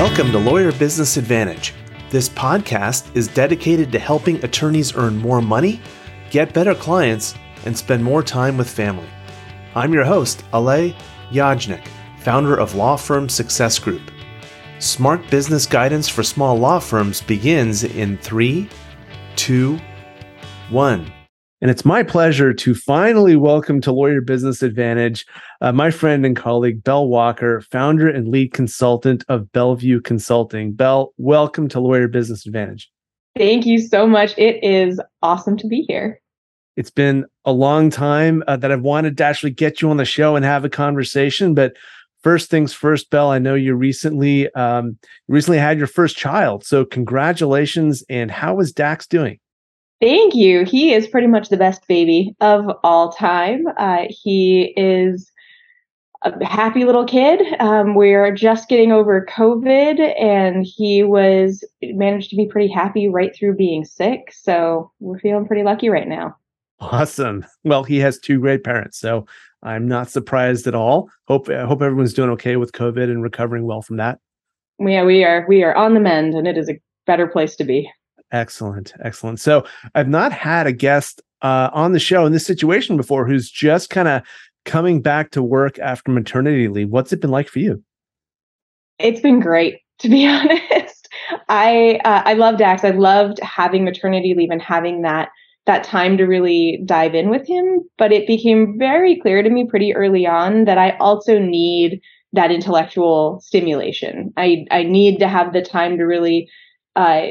Welcome to Lawyer Business Advantage. This podcast is dedicated to helping attorneys earn more money, get better clients, and spend more time with family. I'm your host, Alay Yajnik, founder of Law Firm Success Group. Smart business guidance for small law firms begins in three, two, one. And it's my pleasure to finally welcome to Lawyer Business Advantage uh, my friend and colleague, Belle Walker, founder and lead consultant of Bellevue Consulting. Belle, welcome to Lawyer Business Advantage. Thank you so much. It is awesome to be here. It's been a long time uh, that I've wanted to actually get you on the show and have a conversation. But first things first, Belle, I know you recently um, recently had your first child. So congratulations. And how is Dax doing? Thank you. He is pretty much the best baby of all time. Uh, he is a happy little kid. Um, we're just getting over COVID, and he was managed to be pretty happy right through being sick. So we're feeling pretty lucky right now. Awesome. Well, he has two great parents, so I'm not surprised at all. Hope I hope everyone's doing okay with COVID and recovering well from that. Yeah, we are. We are on the mend, and it is a better place to be. Excellent, excellent. So I've not had a guest uh, on the show in this situation before who's just kind of coming back to work after maternity leave. What's it been like for you? It's been great, to be honest. I uh, I loved Dax. I loved having maternity leave and having that that time to really dive in with him. But it became very clear to me pretty early on that I also need that intellectual stimulation. I I need to have the time to really uh,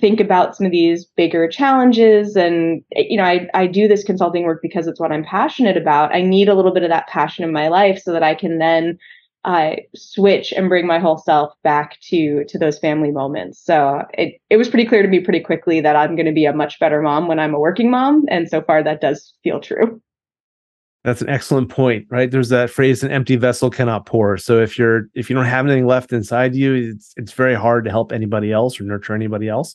think about some of these bigger challenges and you know I, I do this consulting work because it's what i'm passionate about. I need a little bit of that passion in my life so that i can then uh, switch and bring my whole self back to to those family moments. So it, it was pretty clear to me pretty quickly that i'm going to be a much better mom when i'm a working mom and so far that does feel true that's an excellent point, right? There's that phrase, an empty vessel cannot pour. So if you're if you don't have anything left inside you, it's it's very hard to help anybody else or nurture anybody else.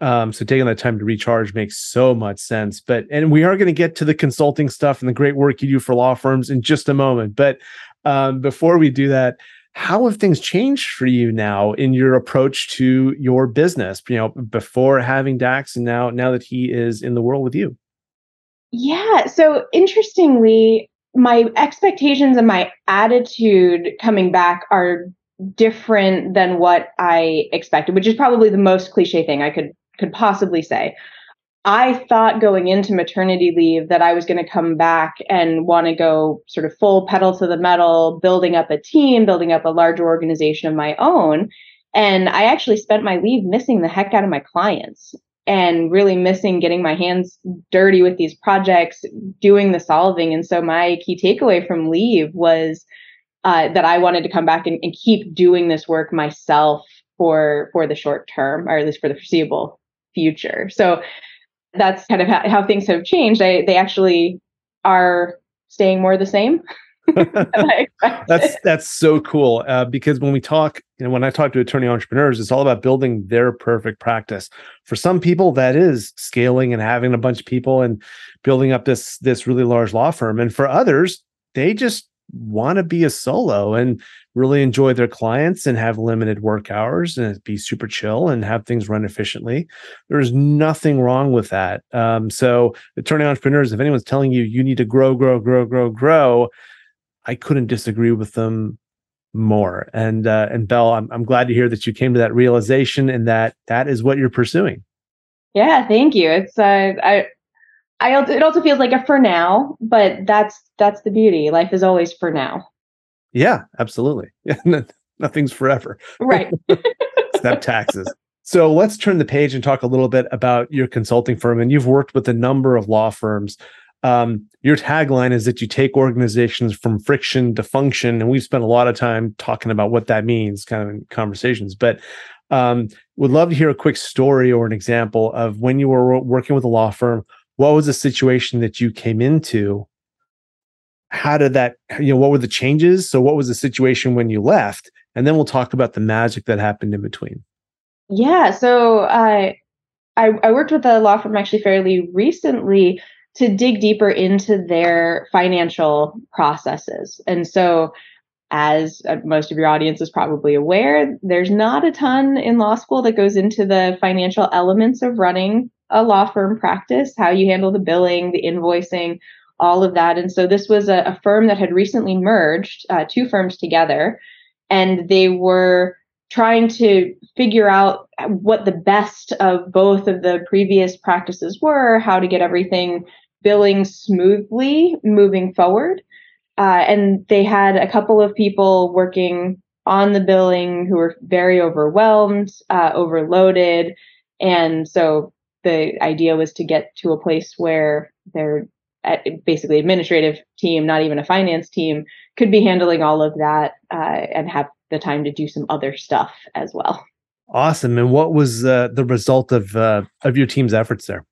Um, so taking that time to recharge makes so much sense. But and we are going to get to the consulting stuff and the great work you do for law firms in just a moment. But um, before we do that, how have things changed for you now in your approach to your business? You know, before having Dax and now now that he is in the world with you. Yeah. So interestingly, my expectations and my attitude coming back are different than what I expected, which is probably the most cliche thing I could could possibly say. I thought going into maternity leave that I was going to come back and want to go sort of full pedal to the metal, building up a team, building up a larger organization of my own. And I actually spent my leave missing the heck out of my clients and really missing getting my hands dirty with these projects, doing the solving. And so my key takeaway from leave was uh, that I wanted to come back and, and keep doing this work myself for for the short term, or at least for the foreseeable future. So that's kind of how, how things have changed. I, they actually are staying more the same. that's that's so cool uh, because when we talk, you know, when I talk to attorney entrepreneurs, it's all about building their perfect practice. For some people, that is scaling and having a bunch of people and building up this this really large law firm. And for others, they just want to be a solo and really enjoy their clients and have limited work hours and be super chill and have things run efficiently. There's nothing wrong with that. Um, so, attorney entrepreneurs, if anyone's telling you you need to grow, grow, grow, grow, grow, I couldn't disagree with them more. And uh, and Belle, I'm I'm glad to hear that you came to that realization and that that is what you're pursuing. Yeah, thank you. It's uh, I I it also feels like a for now, but that's that's the beauty. Life is always for now. Yeah, absolutely. Nothing's forever. Right. Except taxes. So let's turn the page and talk a little bit about your consulting firm. And you've worked with a number of law firms um, your tagline is that you take organizations from friction to function and we've spent a lot of time talking about what that means kind of in conversations but um, would love to hear a quick story or an example of when you were working with a law firm what was the situation that you came into? How did that you know what were the changes? So what was the situation when you left? And then we'll talk about the magic that happened in between. Yeah so uh, I, I worked with a law firm actually fairly recently to dig deeper into their financial processes. And so as uh, most of your audience is probably aware, there's not a ton in law school that goes into the financial elements of running a law firm practice, how you handle the billing, the invoicing, all of that. And so this was a, a firm that had recently merged uh, two firms together, and they were trying to figure out what the best of both of the previous practices were, how to get everything billing smoothly moving forward. Uh, and they had a couple of people working on the billing who were very overwhelmed, uh, overloaded. And so the idea was to get to a place where their basically administrative team, not even a finance team, could be handling all of that uh, and have the time to do some other stuff as well. Awesome. And what was uh, the result of uh, of your team's efforts there?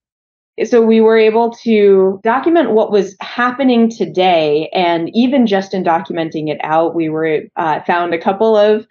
So we were able to document what was happening today, and even just in documenting it out, we were uh, found a couple of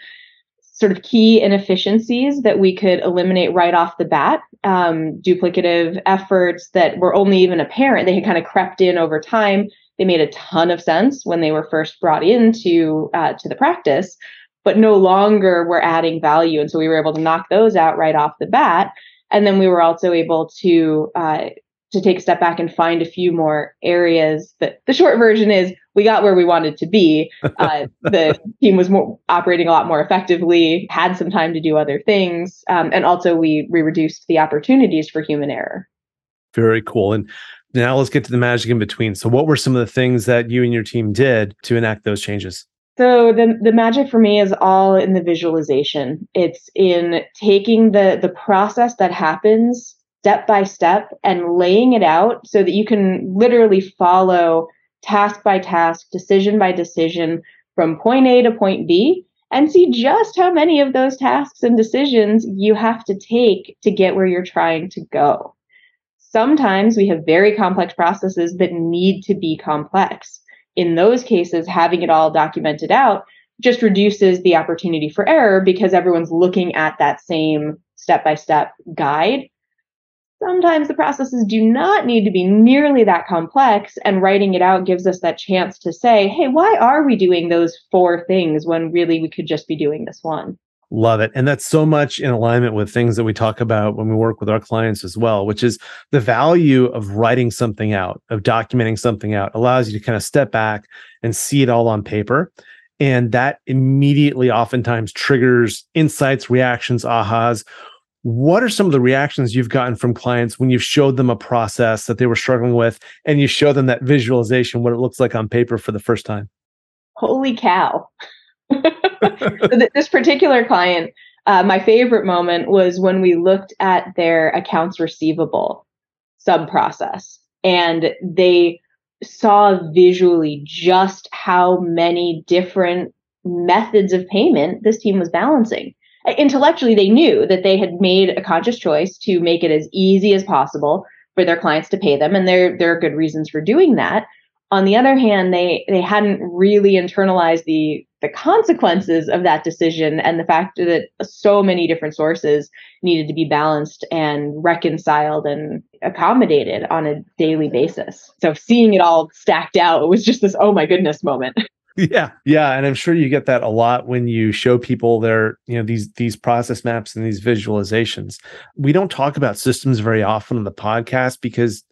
sort of key inefficiencies that we could eliminate right off the bat. Um, duplicative efforts that were only even apparent; they had kind of crept in over time. They made a ton of sense when they were first brought into uh, to the practice, but no longer were adding value, and so we were able to knock those out right off the bat and then we were also able to uh, to take a step back and find a few more areas that the short version is we got where we wanted to be. Uh, the team was more operating a lot more effectively had some time to do other things um, and also we we reduced the opportunities for human error. Very cool. And now let's get to the magic in between. So what were some of the things that you and your team did to enact those changes so the the magic for me is all in the visualization. It's in taking the the process that happens step by step and laying it out so that you can literally follow task by task, decision by decision from point A to point B and see just how many of those tasks and decisions you have to take to get where you're trying to go. Sometimes we have very complex processes that need to be complex in those cases, having it all documented out just reduces the opportunity for error because everyone's looking at that same step by step guide. Sometimes the processes do not need to be nearly that complex, and writing it out gives us that chance to say, hey, why are we doing those four things when really we could just be doing this one? Love it. And that's so much in alignment with things that we talk about when we work with our clients as well, which is the value of writing something out, of documenting something out, allows you to kind of step back and see it all on paper. And that immediately oftentimes triggers insights, reactions, ahas. What are some of the reactions you've gotten from clients when you've showed them a process that they were struggling with and you show them that visualization, what it looks like on paper for the first time? Holy cow. So th- this particular client, uh, my favorite moment was when we looked at their accounts receivable sub process and they saw visually just how many different methods of payment this team was balancing. Intellectually, they knew that they had made a conscious choice to make it as easy as possible for their clients to pay them, and there there are good reasons for doing that. On the other hand, they they hadn't really internalized the the consequences of that decision and the fact that so many different sources needed to be balanced and reconciled and accommodated on a daily basis. So seeing it all stacked out was just this oh my goodness moment. Yeah. Yeah, and I'm sure you get that a lot when you show people their, you know, these these process maps and these visualizations. We don't talk about systems very often on the podcast because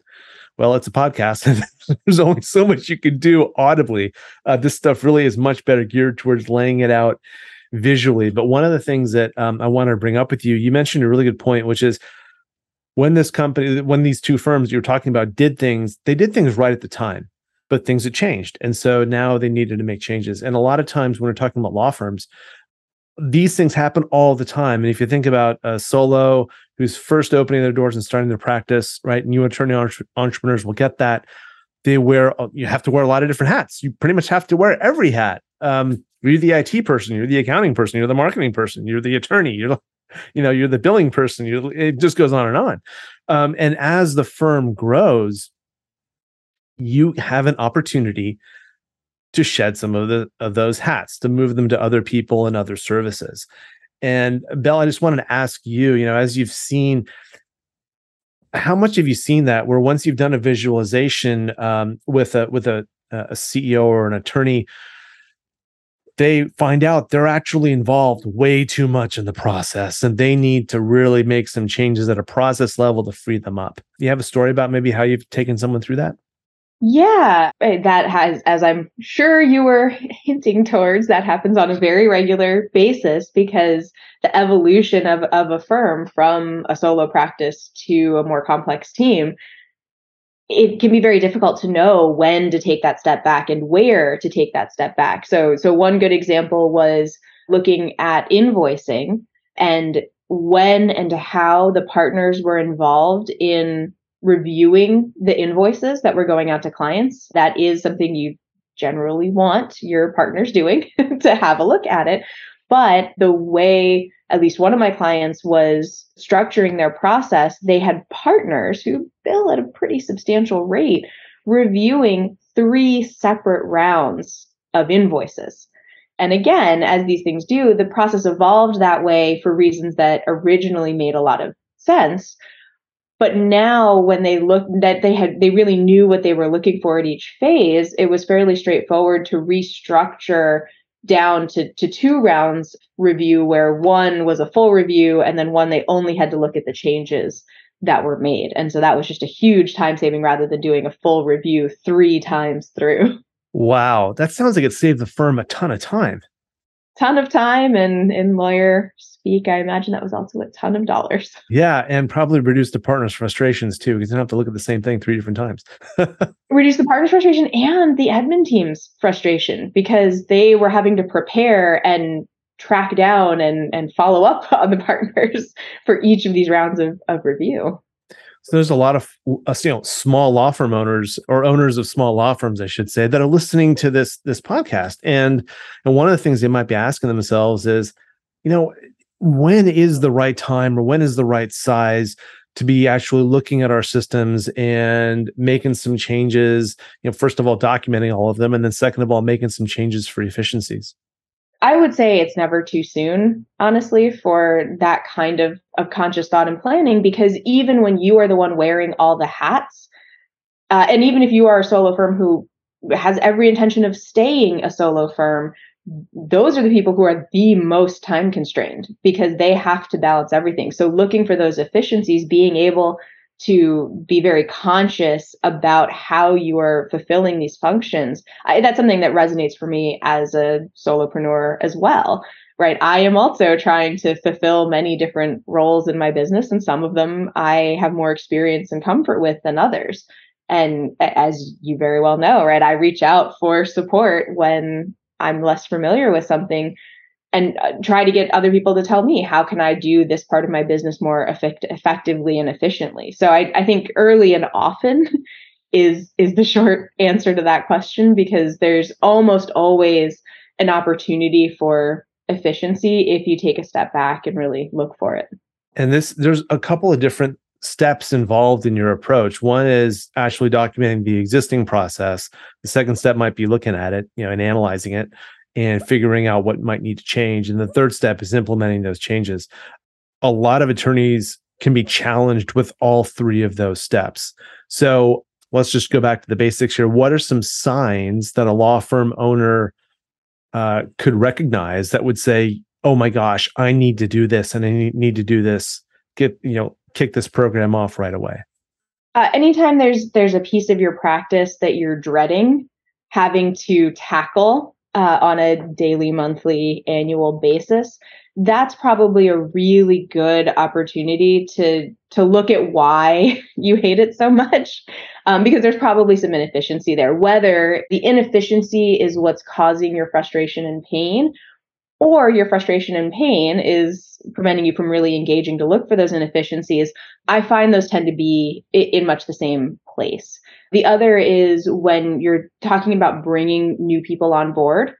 well, it's a podcast there's only so much you can do audibly. Uh, this stuff really is much better geared towards laying it out visually. But one of the things that um, I want to bring up with you, you mentioned a really good point, which is when this company, when these two firms you're talking about did things, they did things right at the time, but things had changed. And so now they needed to make changes. And a lot of times when we're talking about law firms, these things happen all the time. And if you think about a solo who's first opening their doors and starting their practice, right? New attorney entrepreneurs will get that. They wear, uh, you have to wear a lot of different hats. You pretty much have to wear every hat. Um, you're the IT person, you're the accounting person, you're the marketing person, you're the attorney, you're, you know, you're the billing person. You, it just goes on and on. Um, and as the firm grows, you have an opportunity to shed some of the of those hats to move them to other people and other services and bell i just wanted to ask you you know as you've seen how much have you seen that where once you've done a visualization um, with a with a, a ceo or an attorney they find out they're actually involved way too much in the process and they need to really make some changes at a process level to free them up. You have a story about maybe how you've taken someone through that? Yeah, eh, that has, as I'm sure you were hinting towards, that happens on a very regular basis because the evolution of, of a firm from a solo practice to a more complex team, it can be very difficult to know when to take that step back and where to take that step back. So, so one good example was looking at invoicing and when and how the partners were involved in reviewing the invoices that were going out to clients. That is something you generally want your partners doing to have a look at it. But the way at least one of my clients was structuring their process, they had partners who bill at a pretty substantial rate reviewing three separate rounds of invoices. And again, as these things do, the process evolved that way for reasons that originally made a lot of sense but now when they looked that they had they really knew what they were looking for at each phase it was fairly straightforward to restructure down to, to two rounds review where one was a full review and then one they only had to look at the changes that were made. And so that was just a huge time saving rather than doing a full review three times through. Wow. That sounds like it saved the firm a ton of time ton of time and in lawyer speak. I imagine that was also a ton of dollars. Yeah and probably reduce the partners frustrations too because they don't have to look at the same thing three different times. Reduce the partners frustration and the admin team's frustration because they were having to prepare and track down and and follow up on the partners for each of these rounds of, of review so there's a lot of uh, you know small law firm owners or owners of small law firms, I should say, that are listening to this this podcast, and and one of the things they might be asking themselves is, you know, when is the right time or when is the right size to be actually looking at our systems and making some changes? You know first of all documenting all of them and then second of all making some changes for efficiencies I would say it's never too soon, honestly, for that kind of, of conscious thought and planning, because even when you are the one wearing all the hats, uh, and even if you are a solo firm who has every intention of staying a solo firm, those are the people who are the most time constrained because they have to balance everything. So looking for those efficiencies, being able to be very conscious about how you are fulfilling these functions. I, that's something that resonates for me as a solopreneur as well, right? I am also trying to fulfill many different roles in my business, and some of them I have more experience and comfort with than others. And as you very well know, right, I reach out for support when I'm less familiar with something and uh, try to get other people to tell me how can i do this part of my business more effect- effectively and efficiently? So I, I think early and often is is the short answer to that question because there's almost always an opportunity for efficiency if you take a step back and really look for it. And this there's a couple of different steps involved in your approach. One is actually documenting the existing process. The second step might be looking at it you know and analyzing it and figuring out what might need to change. And the third step is implementing those changes. A lot of attorneys can be challenged with all three of those steps. So let's just go back to the basics here. What are some signs that a law firm owner uh, could recognize that would say, "Oh my gosh, I need to do this, and I need to do this. Get you know, kick this program off right away." Uh, anytime there's there's a piece of your practice that you're dreading having to tackle uh, on a daily, monthly, annual basis, that's probably a really good opportunity to to look at why you hate it so much um, because there's probably some inefficiency there whether the inefficiency is what's causing your frustration and pain or your frustration and pain is preventing you from really engaging to look for those inefficiencies i find those tend to be in much the same place the other is when you're talking about bringing new people on board,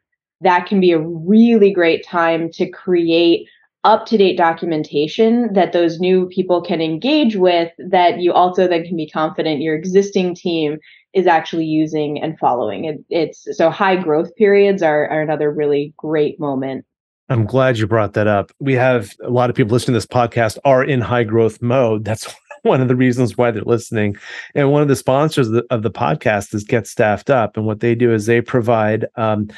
that can be a really great time to create up to date documentation that those new people can engage with, that you also then can be confident your existing team is actually using and following. It, it's so high growth periods are, are another really great moment I'm glad you brought that up. We have a lot of people listening to this podcast are in high growth mode. That's one of the reasons why they're listening. And one of the sponsors of the, of the podcast is Get Staffed Up. And what they do is they provide um,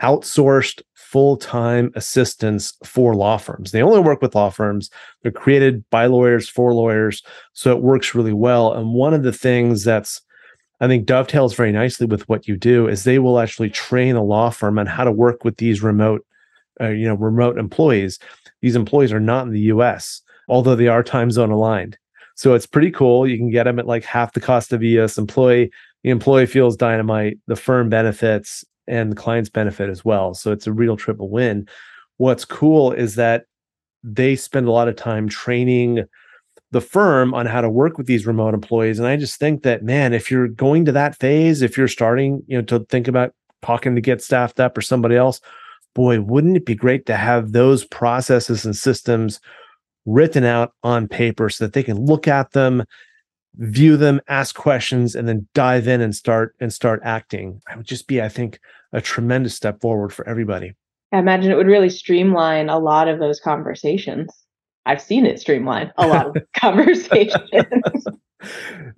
outsourced full time assistance for law firms. They only work with law firms. They're created by lawyers for lawyers. So it works really well. And one of the things that's, I think, dovetails very nicely with what you do is they will actually train a law firm on how to work with these remote, uh, you know, remote employees. These employees are not in the US, although they are time zone aligned. So it's pretty cool. You can get them at like half the cost of US employee. The employee feels dynamite, the firm benefits, and the clients benefit as well. So it's a real triple win. What's cool is that they spend a lot of time training the firm on how to work with these remote employees. And I just think that, man, if you're going to that phase, if you're starting, you know, to think about talking to get staffed up or somebody else, boy, wouldn't it be great to have those processes and systems written out on paper so that they can look at them view them, ask questions, and then dive in and start and start acting. That would just be, I think, a tremendous step forward for everybody. I imagine it would really streamline a lot of those conversations. I've seen it streamline a lot of conversations.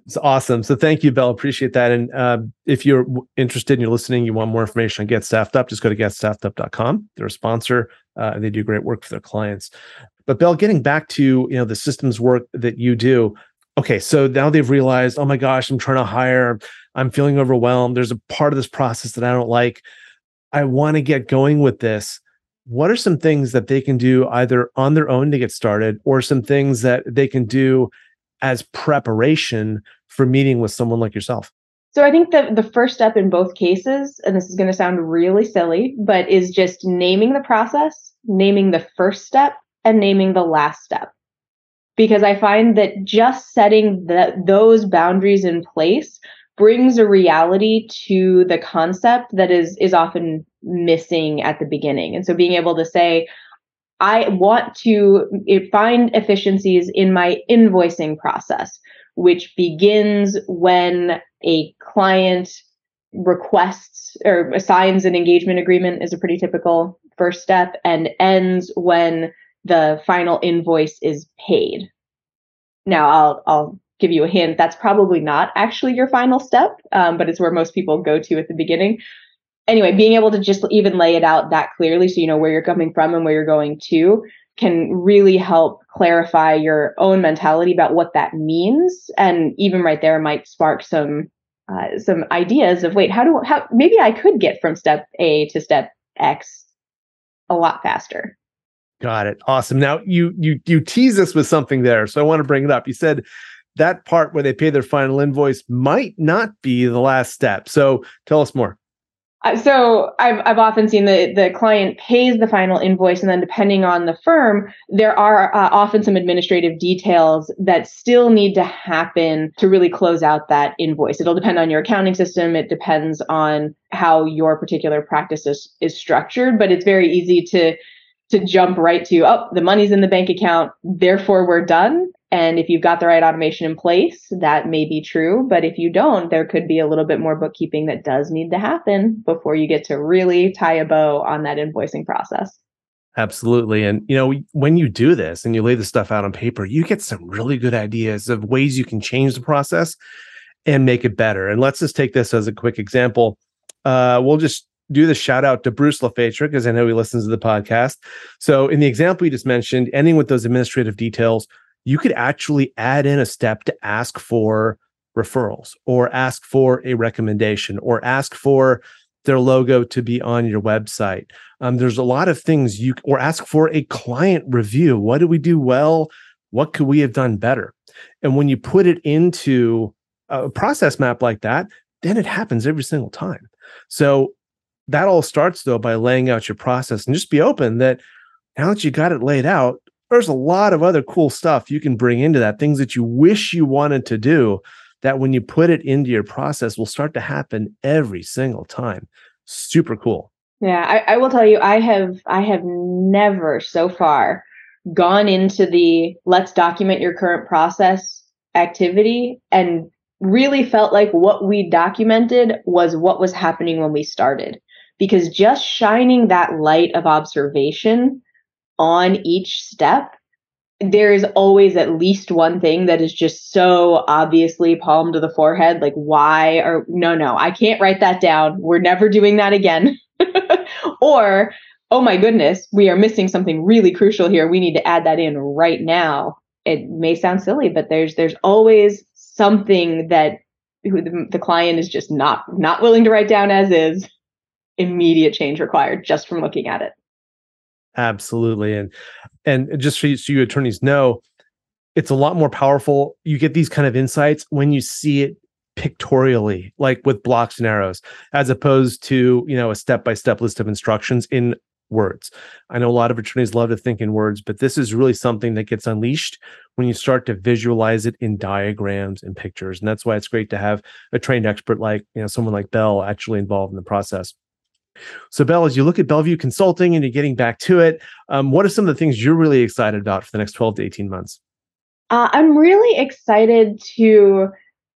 it's awesome. So thank you, Belle. Appreciate that. And uh, if you're interested and you're listening, you want more information on Get Staffed Up, just go to getstaffedup.com. They're a sponsor uh, and they do great work for their clients. But Bell, getting back to you know the systems work that you do, okay, so now they've realized, oh my gosh, I'm trying to hire, I'm feeling overwhelmed. There's a part of this process that I don't like. I want to get going with this. What are some things that they can do either on their own to get started or some things that they can do as preparation for meeting with someone like yourself? So I think that the first step in both cases, and this is going to sound really silly, but is just naming the process, naming the first step, and naming the last step because I find that just setting the, those boundaries in place brings a reality to the concept that is is often missing at the beginning. And so being able to say, I want to find efficiencies in my invoicing process, which begins when a client requests or assigns an engagement agreement is a pretty typical first step and ends when the final invoice is paid. Now, I'll I'll give you a hint. That's probably not actually your final step, um, but it's where most people go to at the beginning. Anyway, being able to just even lay it out that clearly, so you know where you're coming from and where you're going to, can really help clarify your own mentality about what that means, and even right there might spark some uh, some ideas of wait, how do how maybe I could get from step A to step X a lot faster. Got it. Awesome. Now you you you tease us with something there, so I want to bring it up. You said that part where they pay their final invoice might not be the last step. So tell us more. Uh, so I've I've often seen the the client pays the final invoice, and then depending on the firm, there are uh, often some administrative details that still need to happen to really close out that invoice. It'll depend on your accounting system. It depends on how your particular practice is, is structured, but it's very easy to to jump right to, oh, the money's in the bank account, therefore we're done. And if you've got the right automation in place, that may be true. But if you don't, there could be a little bit more bookkeeping that does need to happen before you get to really tie a bow on that invoicing process. Absolutely. And, you know, when you do this and you lay the stuff out on paper, you get some really good ideas of ways you can change the process and make it better. And let's just take this as a quick example. Uh, we'll just do the shout out to Bruce LaFetra because I know he listens to the podcast. So, in the example you just mentioned, ending with those administrative details, you could actually add in a step to ask for referrals or ask for a recommendation or ask for their logo to be on your website. Um, there's a lot of things you or ask for a client review. What did we do well? What could we have done better? And when you put it into a process map like that, then it happens every single time. So that all starts though by laying out your process and just be open that now that you got it laid out, there's a lot of other cool stuff you can bring into that, things that you wish you wanted to do that when you put it into your process will start to happen every single time. Super cool. Yeah, I, I will tell you, I have I have never so far gone into the let's document your current process activity and really felt like what we documented was what was happening when we started because just shining that light of observation on each step there is always at least one thing that is just so obviously palm to the forehead like why or no no i can't write that down we're never doing that again or oh my goodness, we are missing something really crucial here. We need to add that in right now. It may sound silly, but there's there's always something that the, the client is just not not willing to write down as is. Immediate change required just from looking at it. Absolutely, and and just so you, so you attorneys know, it's a lot more powerful. You get these kind of insights when you see it pictorially, like with blocks and arrows, as opposed to, you know, a step by step list of instructions in words. I know a lot of attorneys love to think in words, but this is really something that gets unleashed when you start to visualize it in diagrams and pictures. And that's why it's great to have a trained expert like, you know, someone like Belle actually involved in the process. So, Belle, as you look at Bellevue Consulting and you're getting back to it, um, what are some of the things you're really excited about for the next 12 to 18 months? Uh, I'm really excited to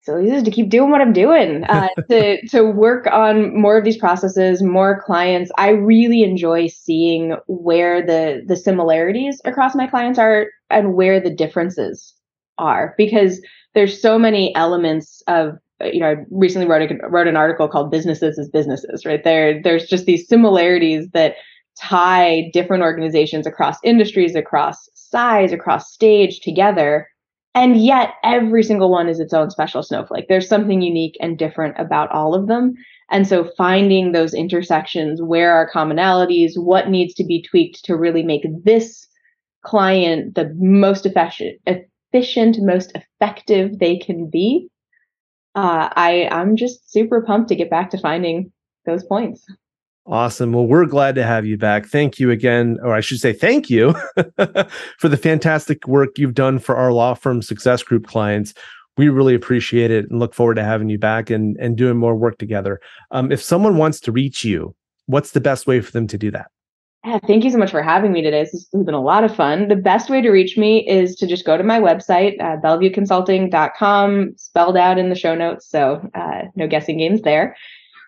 so this is to keep doing what I'm doing, uh, to to work on more of these processes, more clients. I really enjoy seeing where the the similarities across my clients are and where the differences are, because there's so many elements of Uh, you know. I recently wrote a, wrote an article called "Businesses as Businesses." Right there, there's just these similarities that tie different organizations across industries, across size, across stage together and yet, every single one is its own special snowflake. There's something unique and different about all of them. And so, finding those intersections, where are commonalities, what needs to be tweaked to really make this client the most efficient, efficient most effective they can be. Uh, I I'm just super pumped to get back to finding those points. Awesome. Well, we're glad to have you back. Thank you again, or I should say, thank you for the fantastic work you've done for our law firm success group clients. We really appreciate it and look forward to having you back and, and doing more work together. Um, if someone wants to reach you, what's the best way for them to do that? Yeah, thank you so much for having me today. This has been a lot of fun. The best way to reach me is to just go to my website, uh, bellevueconsulting.com, spelled out in the show notes. So uh, no guessing games there.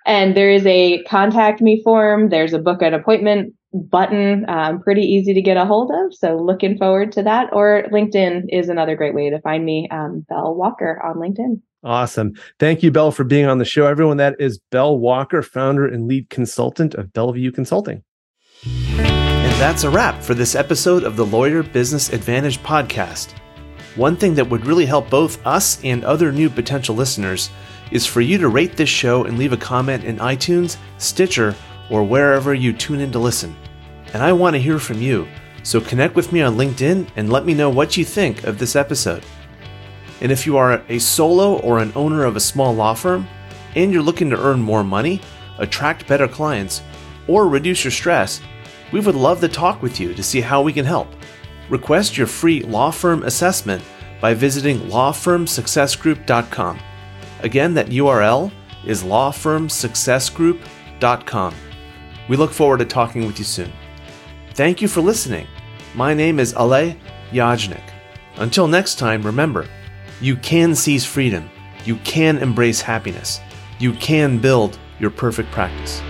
And there is a contact me form. There's a book an appointment button. Um, pretty easy to get a hold of. So looking forward to that. Or LinkedIn is another great way to find me, um, Belle Walker on LinkedIn. Awesome. Thank you, Belle, for being on the show. Everyone, that is Belle Walker, founder and lead consultant of Bellevue Consulting. That's a wrap for this episode of the Lawyer Business Advantage podcast. One thing that would really help both us and other new potential listeners is for you to rate this show and leave a comment in iTunes, Stitcher, or wherever you tune in to listen. And I want to hear from you, so connect with me on LinkedIn and let me know what you think of this episode. And if you are a solo or an owner of a small law firm and you're looking to earn more money, attract better clients, or reduce your stress, we would love to talk with you to see how we can help. Request your free law firm assessment by visiting lawfirmsuccessgroup.com. Again, that URL is lawfirmsuccessgroup.com. We look forward to talking with you soon. Thank you for listening. My name is Alay Yajnik. Until next time, remember, you can seize freedom, you can embrace happiness, you can build your perfect practice.